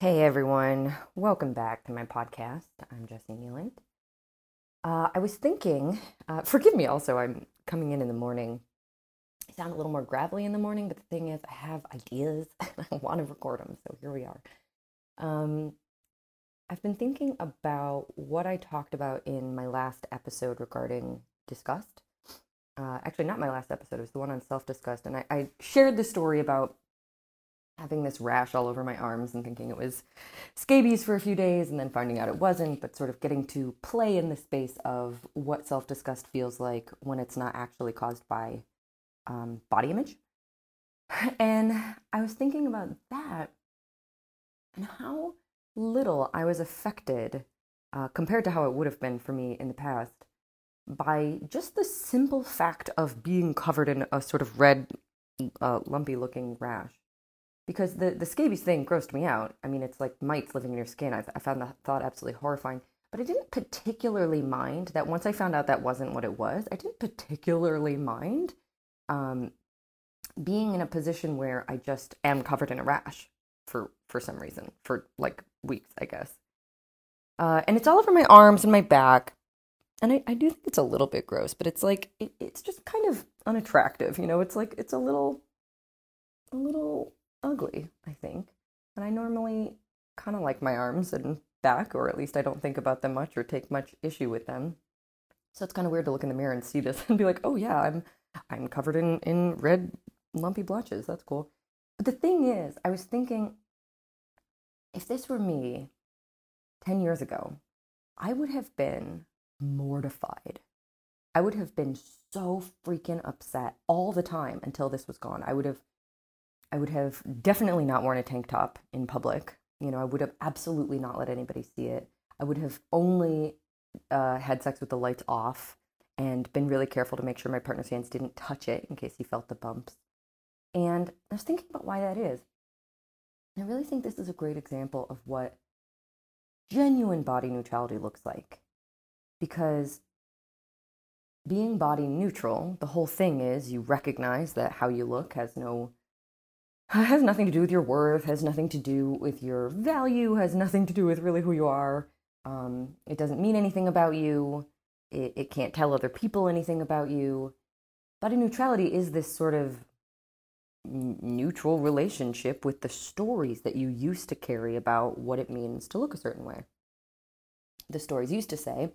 Hey everyone, welcome back to my podcast. I'm Jessi Kneeland. Uh, I was thinking, uh, forgive me also, I'm coming in in the morning. I sound a little more gravelly in the morning, but the thing is, I have ideas and I want to record them, so here we are. Um, I've been thinking about what I talked about in my last episode regarding disgust. Uh, actually, not my last episode, it was the one on self disgust, and I, I shared the story about having this rash all over my arms and thinking it was scabies for a few days and then finding out it wasn't, but sort of getting to play in the space of what self disgust feels like when it's not actually caused by um, body image. And I was thinking about that and how little I was affected uh, compared to how it would have been for me in the past by just the simple fact of being covered in a sort of red, uh, lumpy looking rash because the the scabies thing grossed me out. I mean, it's like mites living in your skin. I, I found that thought absolutely horrifying. But I didn't particularly mind that once I found out that wasn't what it was. I didn't particularly mind um, being in a position where I just am covered in a rash for for some reason for like weeks, I guess. Uh, and it's all over my arms and my back. And I, I do think it's a little bit gross, but it's like it, it's just kind of unattractive, you know. It's like it's a little, a little ugly, I think. And I normally kind of like my arms and back, or at least I don't think about them much or take much issue with them. So it's kind of weird to look in the mirror and see this and be like, "Oh yeah, I'm I'm covered in in red lumpy blotches. That's cool." But the thing is, I was thinking if this were me 10 years ago, I would have been mortified. I would have been so freaking upset all the time until this was gone. I would have I would have definitely not worn a tank top in public. You know, I would have absolutely not let anybody see it. I would have only uh, had sex with the lights off and been really careful to make sure my partner's hands didn't touch it in case he felt the bumps. And I was thinking about why that is. I really think this is a great example of what genuine body neutrality looks like. Because being body neutral, the whole thing is you recognize that how you look has no has nothing to do with your worth, has nothing to do with your value, has nothing to do with really who you are. Um, it doesn't mean anything about you. It, it can't tell other people anything about you. Body neutrality is this sort of neutral relationship with the stories that you used to carry about what it means to look a certain way. The stories used to say,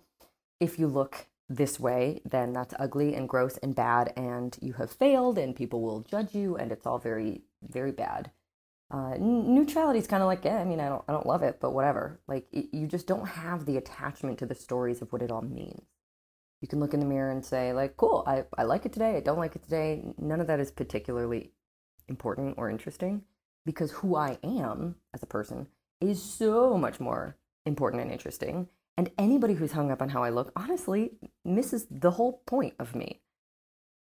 if you look this way, then that's ugly and gross and bad, and you have failed, and people will judge you, and it's all very, very bad. Uh, neutrality is kind of like, yeah, I mean, I don't, I don't love it, but whatever. Like, it, you just don't have the attachment to the stories of what it all means. You can look in the mirror and say, like, cool, I, I like it today, I don't like it today. None of that is particularly important or interesting because who I am as a person is so much more important and interesting and anybody who's hung up on how I look, honestly, misses the whole point of me.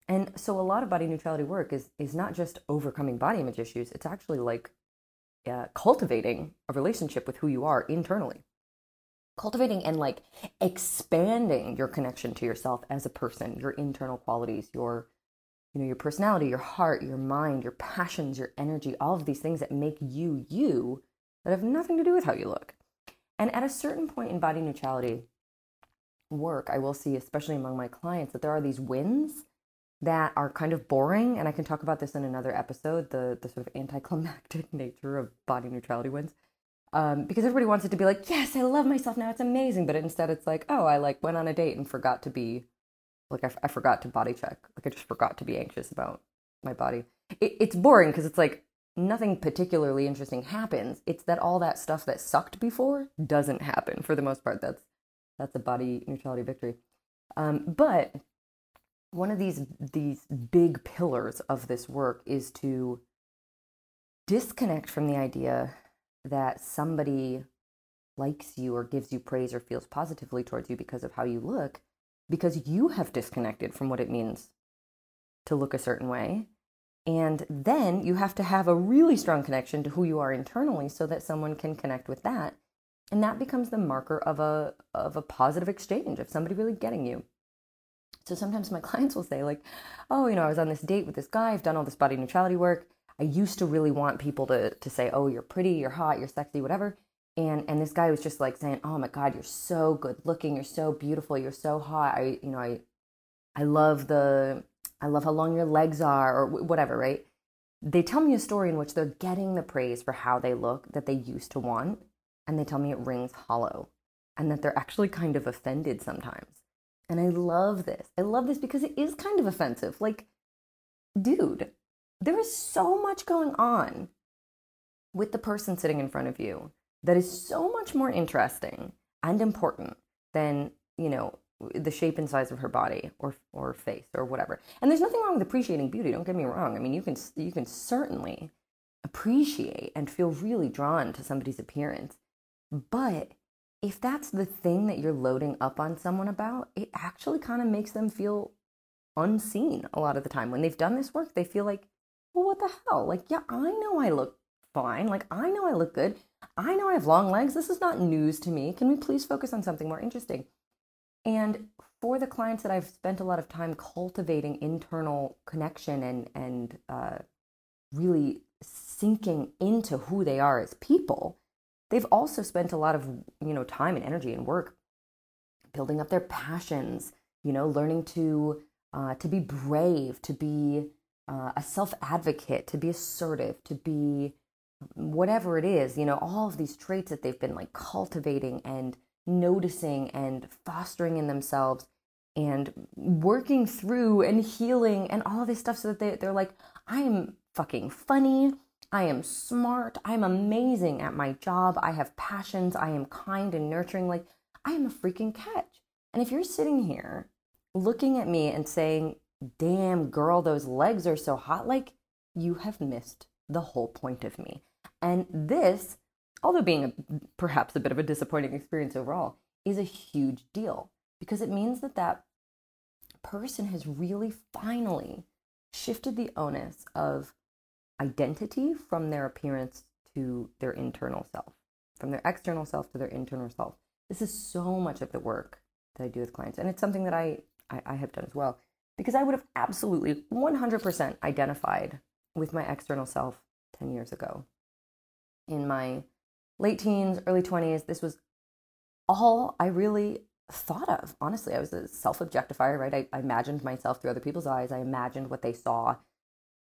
And so a lot of body neutrality work is is not just overcoming body image issues, it's actually like uh, cultivating a relationship with who you are internally. Cultivating and like expanding your connection to yourself as a person, your internal qualities, your you know, your personality, your heart, your mind, your passions, your energy, all of these things that make you you that have nothing to do with how you look. And at a certain point in body neutrality work, I will see, especially among my clients, that there are these wins that are kind of boring. And I can talk about this in another episode the, the sort of anticlimactic nature of body neutrality wins. Um, because everybody wants it to be like, yes, I love myself now, it's amazing. But instead, it's like, oh, I like went on a date and forgot to be, like, I, I forgot to body check. Like, I just forgot to be anxious about my body. It, it's boring because it's like, nothing particularly interesting happens. It's that all that stuff that sucked before doesn't happen for the most part. That's that's a body neutrality victory. Um, but one of these these big pillars of this work is to disconnect from the idea that somebody likes you or gives you praise or feels positively towards you because of how you look because you have disconnected from what it means to look a certain way and then you have to have a really strong connection to who you are internally so that someone can connect with that. And that becomes the marker of a of a positive exchange of somebody really getting you. So sometimes my clients will say like, "Oh, you know, I was on this date with this guy, I've done all this body neutrality work. I used to really want people to to say, "Oh, you're pretty, you're hot, you're sexy, whatever." And and this guy was just like saying, "Oh my god, you're so good looking, you're so beautiful, you're so hot." I you know, I I love the I love how long your legs are or whatever, right? They tell me a story in which they're getting the praise for how they look that they used to want, and they tell me it rings hollow and that they're actually kind of offended sometimes. And I love this. I love this because it is kind of offensive. Like, dude, there is so much going on with the person sitting in front of you that is so much more interesting and important than, you know, the shape and size of her body or or face or whatever. And there's nothing wrong with appreciating beauty, don't get me wrong. I mean, you can you can certainly appreciate and feel really drawn to somebody's appearance. But if that's the thing that you're loading up on someone about, it actually kind of makes them feel unseen a lot of the time. When they've done this work, they feel like, well, what the hell? Like, yeah, I know I look fine. Like, I know I look good. I know I have long legs. This is not news to me. Can we please focus on something more interesting? And for the clients that I've spent a lot of time cultivating internal connection and and uh, really sinking into who they are as people, they've also spent a lot of you know time and energy and work building up their passions. You know, learning to uh, to be brave, to be uh, a self advocate, to be assertive, to be whatever it is. You know, all of these traits that they've been like cultivating and noticing and fostering in themselves and working through and healing and all of this stuff so that they, they're like, I am fucking funny. I am smart. I'm amazing at my job. I have passions. I am kind and nurturing. Like, I am a freaking catch. And if you're sitting here looking at me and saying, damn, girl, those legs are so hot, like, you have missed the whole point of me. And this although being a, perhaps a bit of a disappointing experience overall, is a huge deal because it means that that person has really finally shifted the onus of identity from their appearance to their internal self, from their external self to their internal self. This is so much of the work that I do with clients, and it's something that I, I, I have done as well because I would have absolutely 100% identified with my external self 10 years ago in my late teens, early 20s, this was all I really thought of. Honestly, I was a self objectifier, right? I, I, imagined myself through other people's eyes. I imagined what they saw.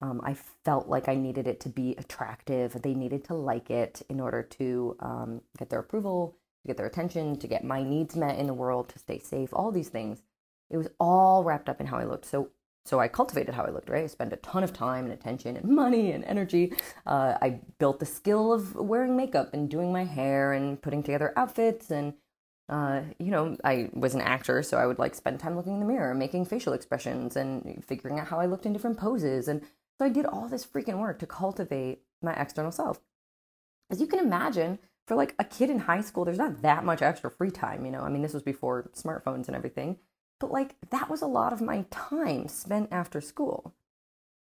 Um, I felt like I needed it to be attractive. They needed to like it in order to um, get their approval, to get their attention, to get my needs met in the world, to stay safe, all these things. It was all wrapped up in how I looked. So so I cultivated how I looked, right? I spent a ton of time and attention and money and energy. Uh, I built the skill of wearing makeup and doing my hair and putting together outfits. And, uh, you know, I was an actor, so I would like spend time looking in the mirror, making facial expressions and figuring out how I looked in different poses. And so I did all this freaking work to cultivate my external self. As you can imagine, for like a kid in high school, there's not that much extra free time, you know? I mean, this was before smartphones and everything. But like that was a lot of my time spent after school.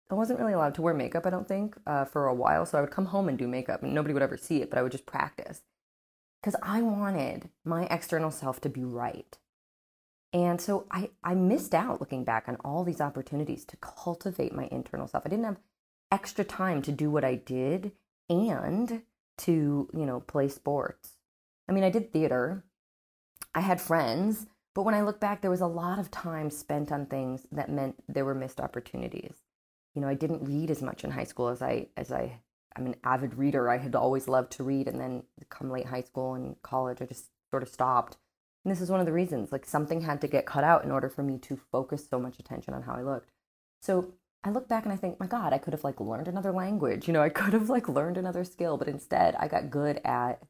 I wasn't really allowed to wear makeup, I don't think, uh, for a while. So I would come home and do makeup, and nobody would ever see it, but I would just practice because I wanted my external self to be right. And so I, I missed out looking back on all these opportunities to cultivate my internal self. I didn't have extra time to do what I did and to, you know, play sports. I mean, I did theater. I had friends but when I look back, there was a lot of time spent on things that meant there were missed opportunities. You know, I didn't read as much in high school as I as I I'm an avid reader. I had always loved to read, and then come late high school and college, I just sort of stopped. And this is one of the reasons. Like something had to get cut out in order for me to focus so much attention on how I looked. So I look back and I think, my God, I could have like learned another language. You know, I could have like learned another skill, but instead I got good at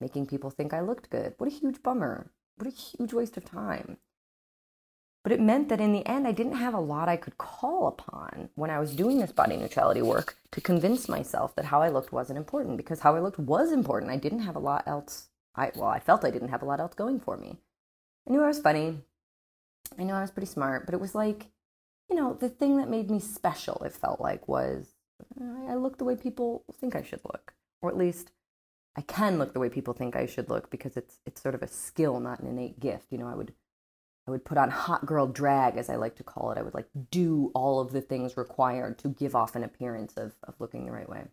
making people think I looked good. What a huge bummer. What a huge waste of time. But it meant that in the end, I didn't have a lot I could call upon when I was doing this body neutrality work to convince myself that how I looked wasn't important because how I looked was important. I didn't have a lot else. I, well, I felt I didn't have a lot else going for me. I knew I was funny. I knew I was pretty smart, but it was like, you know, the thing that made me special, it felt like, was I look the way people think I should look, or at least I can look the way people think I should look because it's it's sort of a skill, not an innate gift. You know, I would I would put on hot girl drag, as I like to call it. I would like do all of the things required to give off an appearance of, of looking the right way.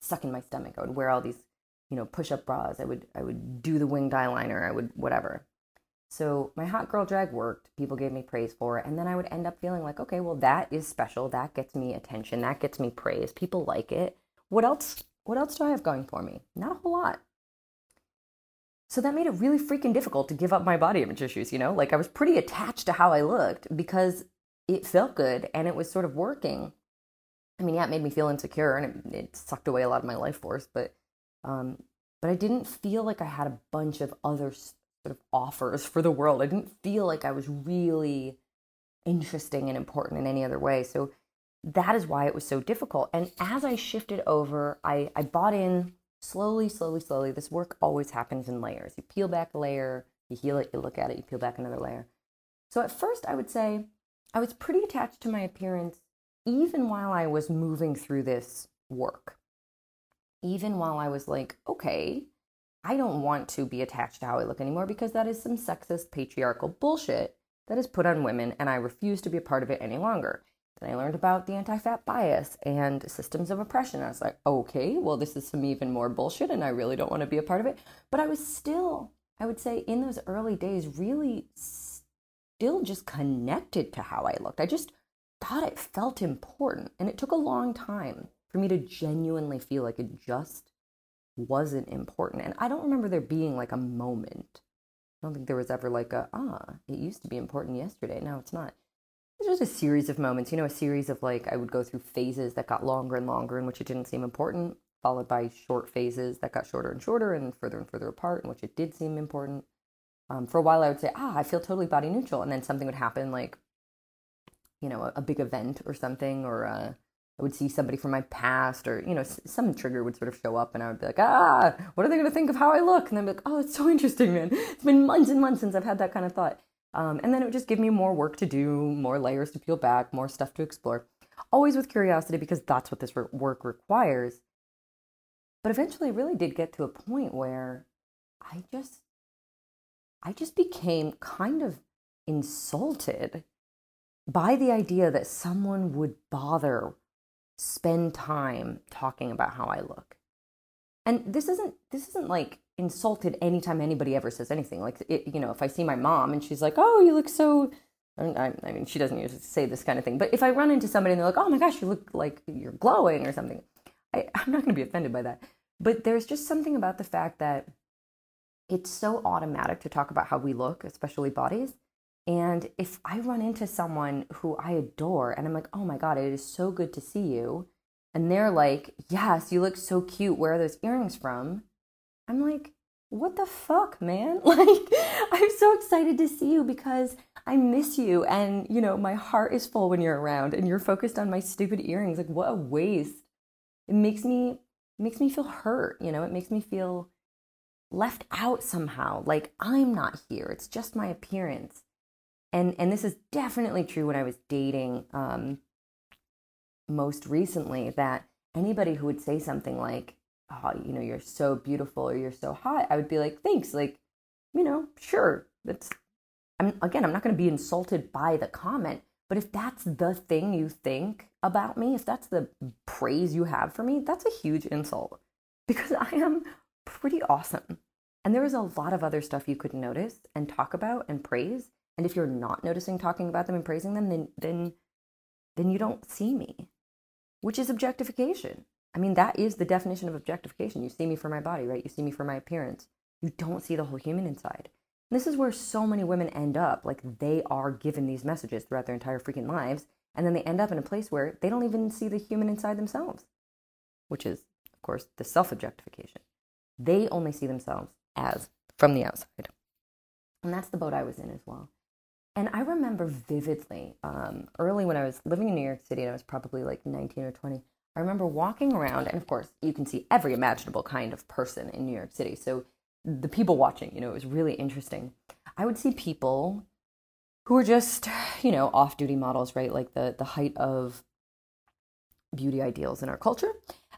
Stuck in my stomach. I would wear all these, you know, push up bras. I would I would do the winged eyeliner. I would whatever. So my hot girl drag worked. People gave me praise for it. And then I would end up feeling like, okay, well that is special. That gets me attention. That gets me praise. People like it. What else what else do I have going for me? Not a whole lot. So that made it really freaking difficult to give up my body image issues, you know? Like I was pretty attached to how I looked because it felt good and it was sort of working. I mean, yeah, it made me feel insecure and it, it sucked away a lot of my life force, but um, but I didn't feel like I had a bunch of other sort of offers for the world. I didn't feel like I was really interesting and important in any other way. So that is why it was so difficult. And as I shifted over, I, I bought in slowly, slowly, slowly. This work always happens in layers. You peel back a layer, you heal it, you look at it, you peel back another layer. So at first, I would say I was pretty attached to my appearance even while I was moving through this work. Even while I was like, okay, I don't want to be attached to how I look anymore because that is some sexist, patriarchal bullshit that is put on women, and I refuse to be a part of it any longer. Then I learned about the anti fat bias and systems of oppression. I was like, okay, well, this is some even more bullshit, and I really don't want to be a part of it. But I was still, I would say, in those early days, really still just connected to how I looked. I just thought it felt important. And it took a long time for me to genuinely feel like it just wasn't important. And I don't remember there being like a moment. I don't think there was ever like a, ah, it used to be important yesterday. Now it's not was just a series of moments, you know, a series of like I would go through phases that got longer and longer in which it didn't seem important, followed by short phases that got shorter and shorter and further and further apart in which it did seem important. Um, for a while, I would say, ah, I feel totally body neutral, and then something would happen, like, you know, a, a big event or something, or uh, I would see somebody from my past, or you know, some trigger would sort of show up, and I would be like, ah, what are they going to think of how I look? And then be like, oh, it's so interesting, man. It's been months and months since I've had that kind of thought. Um, and then it would just give me more work to do, more layers to peel back, more stuff to explore. Always with curiosity because that's what this work requires. But eventually, really did get to a point where I just, I just became kind of insulted by the idea that someone would bother spend time talking about how I look. And this isn't this isn't like insulted anytime anybody ever says anything. Like, it, you know, if I see my mom and she's like, "Oh, you look so," I, I mean, she doesn't usually say this kind of thing. But if I run into somebody and they're like, "Oh my gosh, you look like you're glowing" or something, I, I'm not going to be offended by that. But there's just something about the fact that it's so automatic to talk about how we look, especially bodies. And if I run into someone who I adore and I'm like, oh my God, it is so good to see you. And they're like, yes, you look so cute. Where are those earrings from? I'm like, what the fuck, man? Like, I'm so excited to see you because I miss you. And, you know, my heart is full when you're around and you're focused on my stupid earrings. Like, what a waste. It makes me, it makes me feel hurt. You know, it makes me feel left out somehow. Like, I'm not here. It's just my appearance. And, and this is definitely true when I was dating um, most recently that anybody who would say something like, oh, you know, you're so beautiful or you're so hot, I would be like, thanks. Like, you know, sure. That's, I'm, again, I'm not going to be insulted by the comment, but if that's the thing you think about me, if that's the praise you have for me, that's a huge insult because I am pretty awesome. And there is a lot of other stuff you could notice and talk about and praise. And if you're not noticing talking about them and praising them, then then then you don't see me, which is objectification. I mean, that is the definition of objectification. You see me for my body, right? You see me for my appearance. You don't see the whole human inside. And this is where so many women end up. Like they are given these messages throughout their entire freaking lives. And then they end up in a place where they don't even see the human inside themselves, which is, of course, the self objectification. They only see themselves as from the outside. And that's the boat I was in as well. And I remember vividly, um, early when I was living in New York City, and I was probably like 19 or 20, I remember walking around, and of course, you can see every imaginable kind of person in New York City. So the people watching, you know, it was really interesting. I would see people who were just, you know, off duty models, right? Like the, the height of beauty ideals in our culture.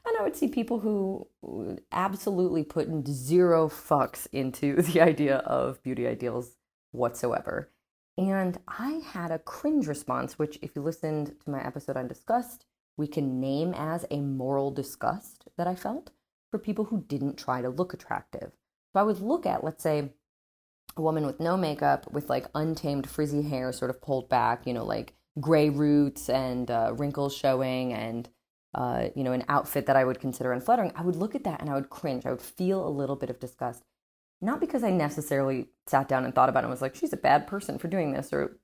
And I would see people who absolutely put zero fucks into the idea of beauty ideals whatsoever. And I had a cringe response, which, if you listened to my episode on disgust, we can name as a moral disgust that I felt for people who didn't try to look attractive. So I would look at, let's say, a woman with no makeup, with like untamed frizzy hair sort of pulled back, you know, like gray roots and uh, wrinkles showing, and, uh, you know, an outfit that I would consider unflattering. I would look at that and I would cringe. I would feel a little bit of disgust. Not because I necessarily sat down and thought about it and was like, she's a bad person for doing this, or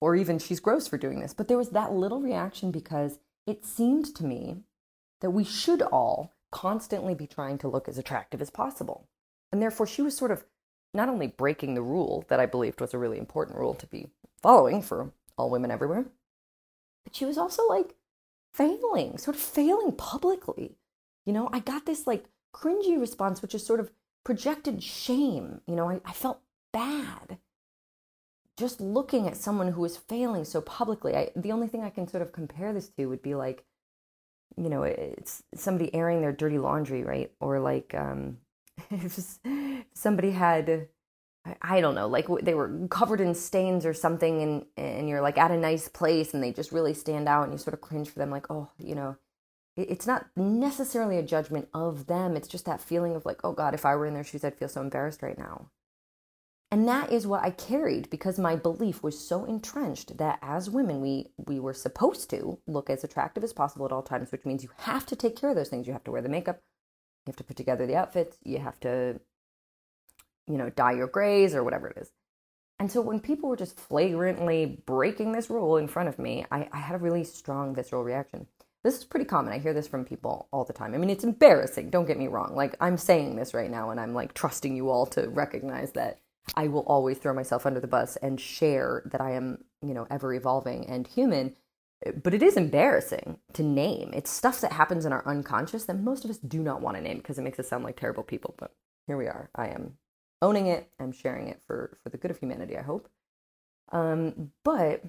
or even she's gross for doing this. But there was that little reaction because it seemed to me that we should all constantly be trying to look as attractive as possible. And therefore, she was sort of not only breaking the rule that I believed was a really important rule to be following for all women everywhere, but she was also like failing, sort of failing publicly. You know, I got this like cringy response, which is sort of projected shame. You know, I, I felt bad just looking at someone who was failing so publicly. I, the only thing I can sort of compare this to would be like you know, it's somebody airing their dirty laundry, right? Or like um, if somebody had, I don't know, like they were covered in stains or something, and and you're like at a nice place, and they just really stand out, and you sort of cringe for them, like, oh, you know, it's not necessarily a judgment of them. It's just that feeling of like, oh God, if I were in their shoes, I'd feel so embarrassed right now. And that is what I carried because my belief was so entrenched that as women, we, we were supposed to look as attractive as possible at all times, which means you have to take care of those things. You have to wear the makeup, you have to put together the outfits, you have to, you know, dye your grays or whatever it is. And so when people were just flagrantly breaking this rule in front of me, I, I had a really strong visceral reaction. This is pretty common. I hear this from people all the time. I mean, it's embarrassing. Don't get me wrong. Like, I'm saying this right now, and I'm like trusting you all to recognize that I will always throw myself under the bus and share that I am, you know, ever evolving and human. But it is embarrassing to name. It's stuff that happens in our unconscious that most of us do not want to name because it makes us sound like terrible people. But here we are. I am owning it. I'm sharing it for for the good of humanity. I hope. Um, but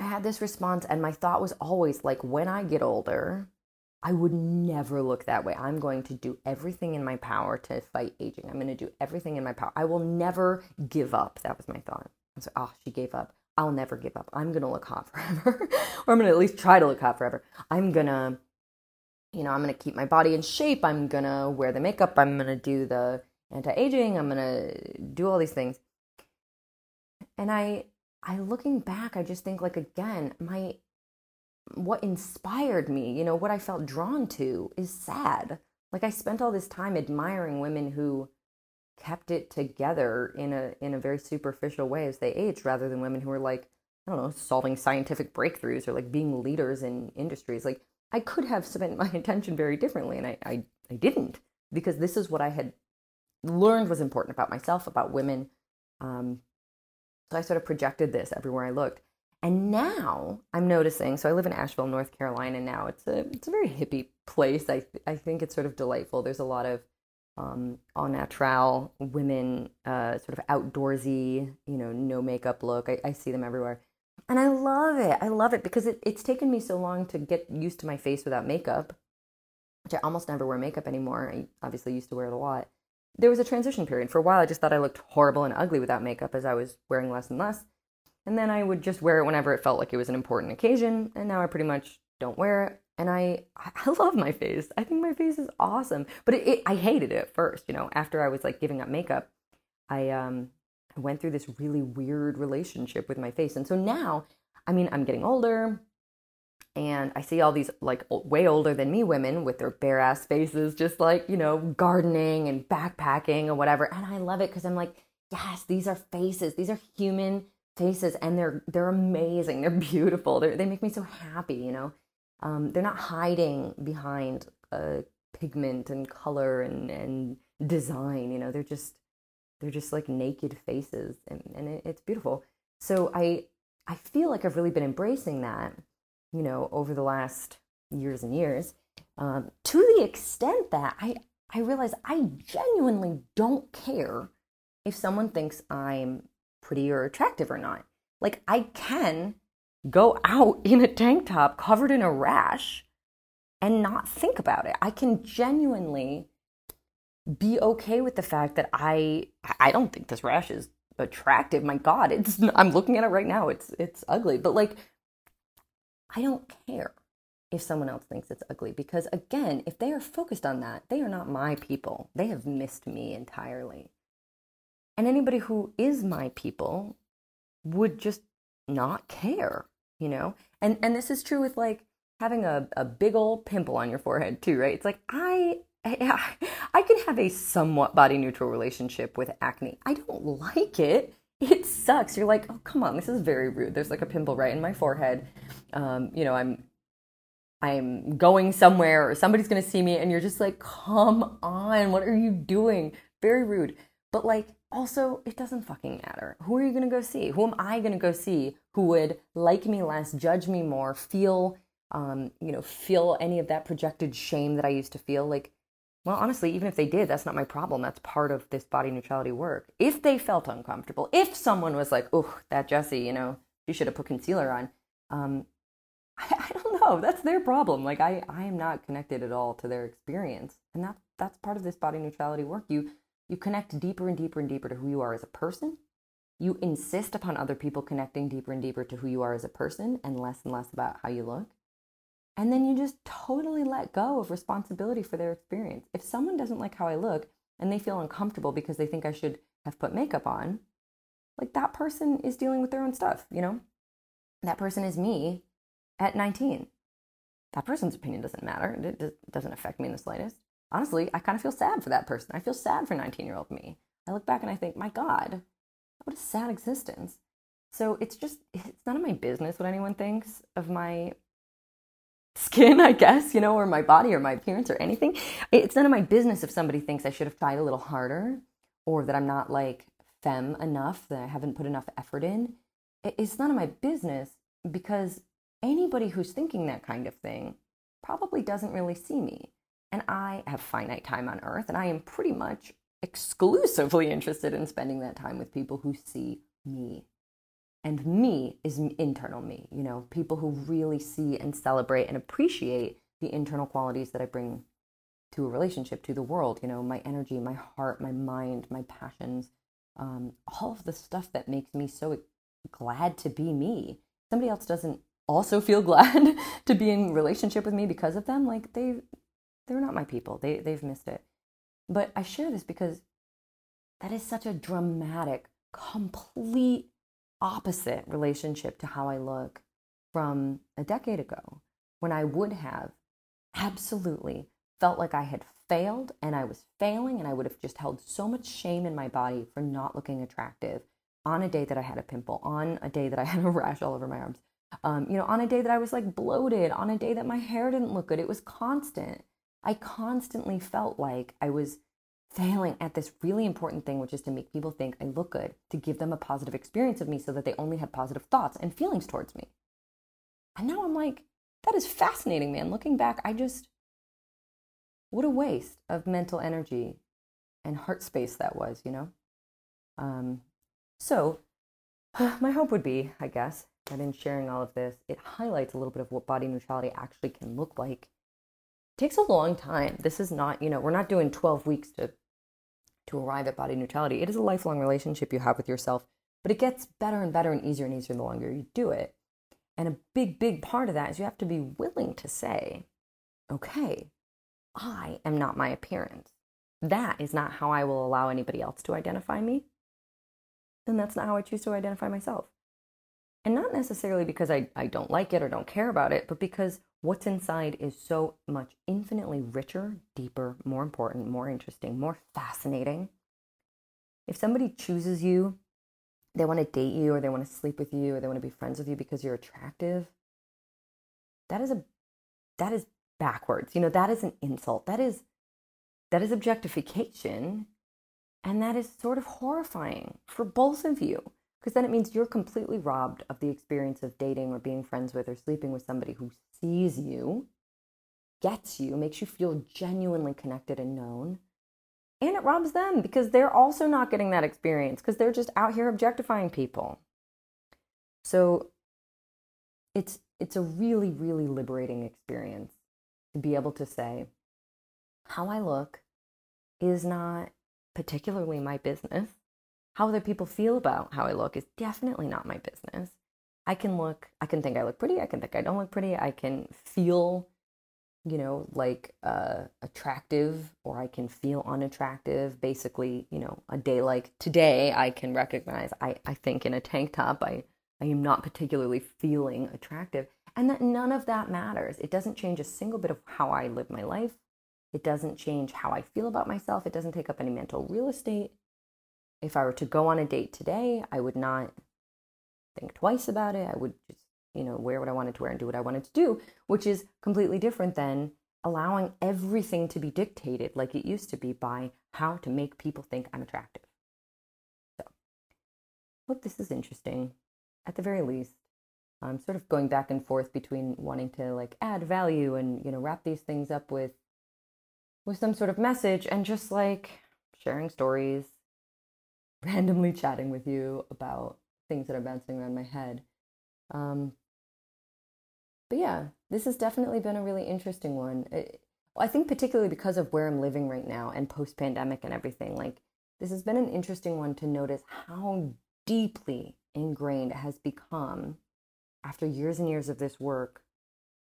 I had this response, and my thought was always like, when I get older, I would never look that way. I'm going to do everything in my power to fight aging. I'm going to do everything in my power. I will never give up. That was my thought. I oh, she gave up. I'll never give up. I'm going to look hot forever. or I'm going to at least try to look hot forever. I'm going to, you know, I'm going to keep my body in shape. I'm going to wear the makeup. I'm going to do the anti aging. I'm going to do all these things. And I, I looking back, I just think like again, my what inspired me, you know, what I felt drawn to is sad. Like I spent all this time admiring women who kept it together in a in a very superficial way as they aged rather than women who were like I don't know, solving scientific breakthroughs or like being leaders in industries. Like I could have spent my attention very differently and I, I, I didn't because this is what I had learned was important about myself, about women. Um, so I sort of projected this everywhere I looked. And now I'm noticing, so I live in Asheville, North Carolina now. It's a it's a very hippie place. I I think it's sort of delightful. There's a lot of um, au natural women, uh, sort of outdoorsy, you know, no makeup look. I, I see them everywhere. And I love it. I love it because it, it's taken me so long to get used to my face without makeup, which I almost never wear makeup anymore. I obviously used to wear it a lot. There was a transition period. For a while, I just thought I looked horrible and ugly without makeup as I was wearing less and less. And then I would just wear it whenever it felt like it was an important occasion. And now I pretty much don't wear it. And I, I love my face. I think my face is awesome. But it, it, I hated it at first, you know, after I was like giving up makeup. I um, went through this really weird relationship with my face. And so now, I mean, I'm getting older and I see all these like way older than me women with their bare ass faces, just like, you know, gardening and backpacking or whatever. And I love it because I'm like, yes, these are faces. These are human faces and they're they're amazing. They're beautiful. They they make me so happy you know? Um, they're not hiding behind uh, pigment and color and and design you know? They're just they're just like naked faces and, and it, it's beautiful. So i i feel like i've really been embracing that you know over the last years and years um, to the extent that i i realize i genuinely don't care if someone thinks i'm pretty or attractive or not. Like, I can go out in a tank top covered in a rash and not think about it. I can genuinely be okay with the fact that I I don't think this rash is attractive. My God, it's I'm looking at it right now. It's it's ugly. But like I don't care if someone else thinks it's ugly because again, if they are focused on that, they are not my people. They have missed me entirely. And anybody who is my people would just not care, you know? And and this is true with like having a, a big old pimple on your forehead too, right? It's like I I, I can have a somewhat body neutral relationship with acne. I don't like it. It sucks. You're like, oh come on, this is very rude. There's like a pimple right in my forehead. Um, you know, I'm I'm going somewhere or somebody's gonna see me, and you're just like, come on, what are you doing? Very rude. But like, also, it doesn't fucking matter. Who are you gonna go see? Who am I gonna go see who would like me less, judge me more, feel um, you know, feel any of that projected shame that I used to feel? Like, well, honestly, even if they did, that's not my problem. That's part of this body neutrality work. If they felt uncomfortable, if someone was like, oh, that Jessi, you know, she should have put concealer on, um, I, I, don't know. That's their problem. Like, I, I am not connected at all to their experience. And that, that's part of this body neutrality work. You, you connect deeper and deeper and deeper to who you are as a person. You insist upon other people connecting deeper and deeper to who you are as a person and less and less about how you look. And then you just totally let go of responsibility for their experience. If someone doesn't like how I look and they feel uncomfortable because they think I should have put makeup on, like that person is dealing with their own stuff, you know? That person is me at 19. That person's opinion doesn't matter. It doesn't affect me in the slightest. Honestly, I kind of feel sad for that person. I feel sad for 19 year old me. I look back and I think, my God, what a sad existence. So it's just, it's none of my business what anyone thinks of my skin, I guess, you know, or my body or my appearance or anything. It's none of my business if somebody thinks I should have tried a little harder or that I'm not like femme enough, that I haven't put enough effort in. It's none of my business because anybody who's thinking that kind of thing probably doesn't really see me. And I have finite time on earth, and I am pretty much exclusively interested in spending that time with people who see me and me is internal me, you know, people who really see and celebrate and appreciate the internal qualities that I bring to a relationship, to the world, you know, my energy, my heart, my mind, my passions, um, all of the stuff that makes me so glad to be me. Somebody else doesn't also feel glad to be in relationship with me because of them, like they they're not my people. They they've missed it. But I share this because that is such a dramatic, complete opposite relationship to how I look from a decade ago when I would have absolutely felt like I had failed and I was failing and I would have just held so much shame in my body for not looking attractive on a day that I had a pimple, on a day that I had a rash all over my arms, um, you know, on a day that I was like bloated, on a day that my hair didn't look good. It was constant. I constantly felt like I was failing at this really important thing, which is to make people think I look good, to give them a positive experience of me so that they only have positive thoughts and feelings towards me. And now I'm like, that is fascinating, man. Looking back, I just, what a waste of mental energy and heart space that was, you know? Um, so, my hope would be, I guess, that in sharing all of this, it highlights a little bit of what body neutrality actually can look like takes a long time. This is not, you know, we're not doing 12 weeks to to arrive at body neutrality. It is a lifelong relationship you have with yourself, but it gets better and better and easier and easier the longer you do it. And a big, big part of that is you have to be willing to say, okay, I am not my appearance. That is not how I will allow anybody else to identify me. And that's not how I choose to identify myself. And not necessarily because I, I don't like it or don't care about it, but because what's inside is so much infinitely richer, deeper, more important, more interesting, more fascinating. If somebody chooses you, they want to date you or they want to sleep with you or they want to be friends with you because you're attractive, that is a that is backwards. You know, that is an insult. That is that is objectification and that is sort of horrifying for both of you because then it means you're completely robbed of the experience of dating or being friends with or sleeping with somebody who sees you, gets you, makes you feel genuinely connected and known. And it robs them because they're also not getting that experience because they're just out here objectifying people. So it's it's a really really liberating experience to be able to say how I look is not particularly my business How other people feel about how I look is definitely not my business. I can look, I can think I look pretty, I can think I don't look pretty, I can feel, you know, like uh, attractive or I can feel unattractive. Basically, you know, a day like today, I can recognize I, I think in a tank top, I, I am not particularly feeling attractive. And that none of that matters. It doesn't change a single bit of how I live my life. It doesn't change how I feel about myself. It doesn't take up any mental real estate. If I were to go on a date today, I would not think twice about it. I would just, you know, wear what I wanted to wear and do what I wanted to do, which is completely different than allowing everything to be dictated like it used to be by how to make people think I'm attractive. So, hope this is interesting at the very least. I'm sort of going back and forth between wanting to like add value and, you know, wrap these things up with with some sort of message and just like sharing stories, randomly chatting with you about things that are bouncing around my head. Um, but yeah, this has definitely been a really interesting one. It, I think particularly because of where I'm living right now and post pandemic and everything, like this has been an interesting one to notice how deeply ingrained it has become after years and years of this work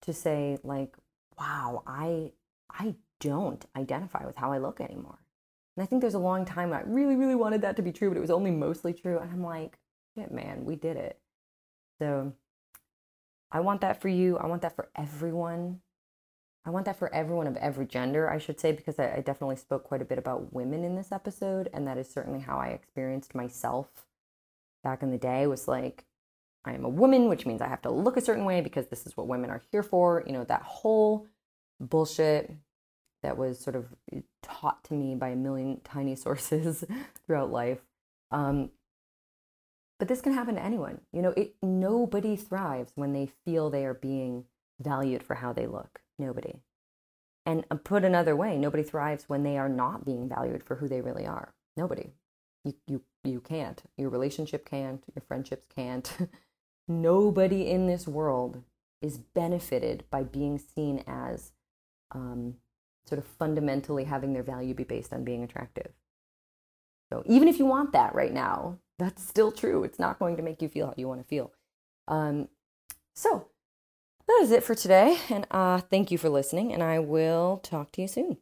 to say like, wow, I I don't identify with how I look anymore. And I think there's a long time I really, really wanted that to be true, but it was only mostly true. And I'm like, shit, man, we did it. So I want that for you. I want that for everyone. I want that for everyone of every gender, I should say, because I, I definitely spoke quite a bit about women in this episode. And that is certainly how I experienced myself back in the day was like, I am a woman, which means I have to look a certain way because this is what women are here for. You know, that whole bullshit that was sort of taught to me by a million tiny sources throughout life. Um, but this can happen to anyone. You know, it, nobody thrives when they feel they are being valued for how they look. Nobody. And uh, put another way, nobody thrives when they are not being valued for who they really are. Nobody. You, you, you can't. Your relationship can't. Your friendships can't. nobody in this world is benefited by being seen as um, sort of fundamentally having their value be based on being attractive. So even if you want that right now, that's still true. It's not going to make you feel how you want to feel. Um, so that is it for today. And uh, thank you for listening. And I will talk to you soon.